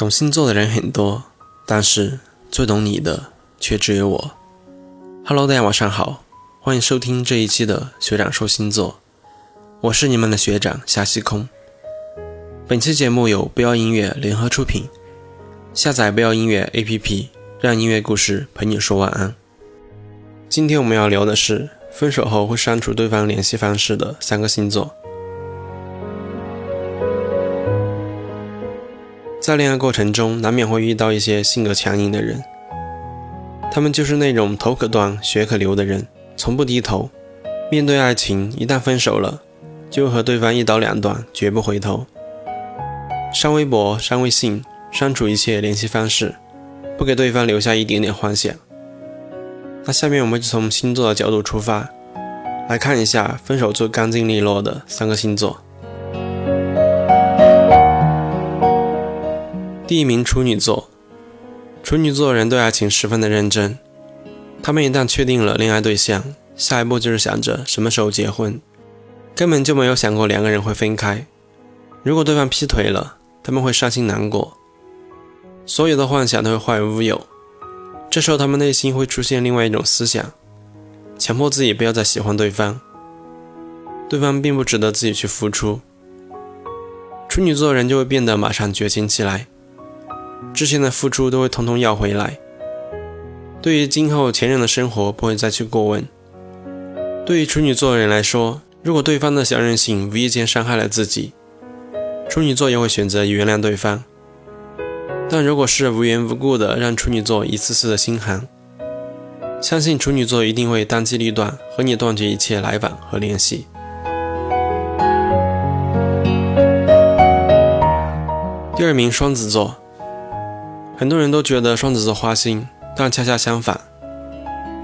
懂星座的人很多，但是最懂你的却只有我。Hello，大家晚上好，欢迎收听这一期的学长说星座，我是你们的学长夏西空。本期节目由不要音乐联合出品，下载不要音乐 APP，让音乐故事陪你说晚安。今天我们要聊的是分手后会删除对方联系方式的三个星座。在恋爱过程中，难免会遇到一些性格强硬的人，他们就是那种头可断、血可流的人，从不低头。面对爱情，一旦分手了，就和对方一刀两断，绝不回头。删微博、删微信、删除一切联系方式，不给对方留下一点点幻想。那下面我们就从星座的角度出发，来看一下分手最干净利落的三个星座。第一名处女座，处女座的人对爱情十分的认真。他们一旦确定了恋爱对象，下一步就是想着什么时候结婚，根本就没有想过两个人会分开。如果对方劈腿了，他们会伤心难过，所有的幻想都会化为乌有。这时候他们内心会出现另外一种思想，强迫自己不要再喜欢对方，对方并不值得自己去付出。处女座人就会变得马上绝情起来。之前的付出都会统统要回来。对于今后前任的生活，不会再去过问。对于处女座的人来说，如果对方的小任性无意间伤害了自己，处女座也会选择原谅对方。但如果是无缘无故的让处女座一次次的心寒，相信处女座一定会当机立断，和你断绝一切来往和联系。第二名，双子座。很多人都觉得双子座花心，但恰恰相反，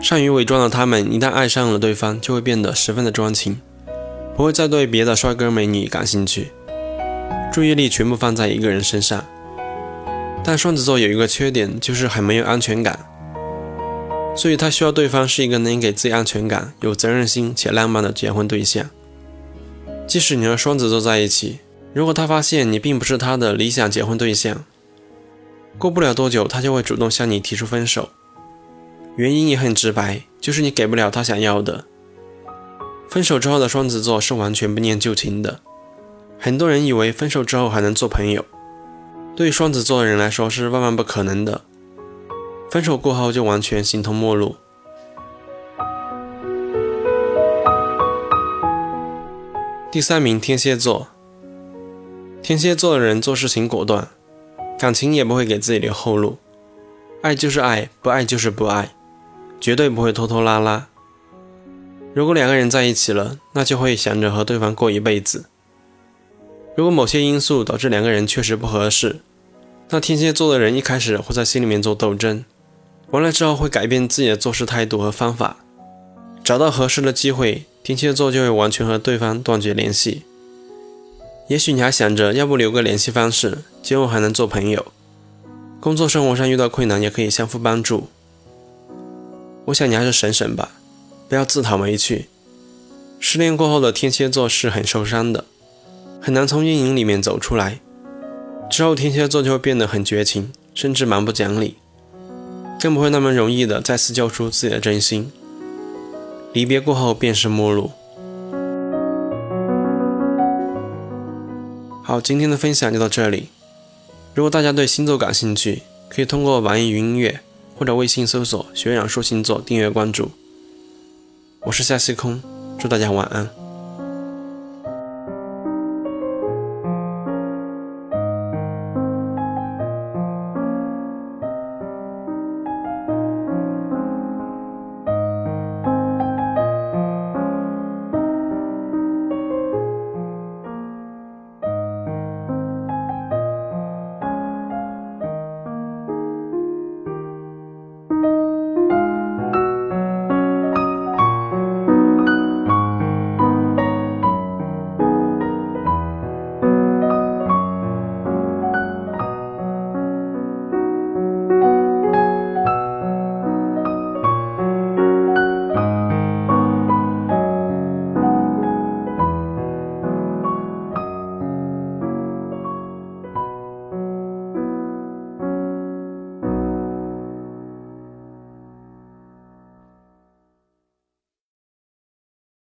善于伪装的他们，一旦爱上了对方，就会变得十分的专情，不会再对别的帅哥美女感兴趣，注意力全部放在一个人身上。但双子座有一个缺点，就是很没有安全感，所以他需要对方是一个能给自己安全感、有责任心且浪漫的结婚对象。即使你和双子座在一起，如果他发现你并不是他的理想结婚对象，过不了多久，他就会主动向你提出分手，原因也很直白，就是你给不了他想要的。分手之后的双子座是完全不念旧情的，很多人以为分手之后还能做朋友，对双子座的人来说是万万不可能的，分手过后就完全形同陌路。第三名，天蝎座。天蝎座的人做事情果断。感情也不会给自己留后路，爱就是爱，不爱就是不爱，绝对不会拖拖拉拉。如果两个人在一起了，那就会想着和对方过一辈子。如果某些因素导致两个人确实不合适，那天蝎座的人一开始会在心里面做斗争，完了之后会改变自己的做事态度和方法，找到合适的机会，天蝎座就会完全和对方断绝联系。也许你还想着要不留个联系方式，今后还能做朋友。工作生活上遇到困难也可以相互帮助。我想你还是省省吧，不要自讨没趣。失恋过后的天蝎座是很受伤的，很难从阴影里面走出来。之后天蝎座就会变得很绝情，甚至蛮不讲理，更不会那么容易的再次交出自己的真心。离别过后便是陌路。今天的分享就到这里。如果大家对星座感兴趣，可以通过网易云音乐或者微信搜索“学长说星座”订阅关注。我是夏西空，祝大家晚安。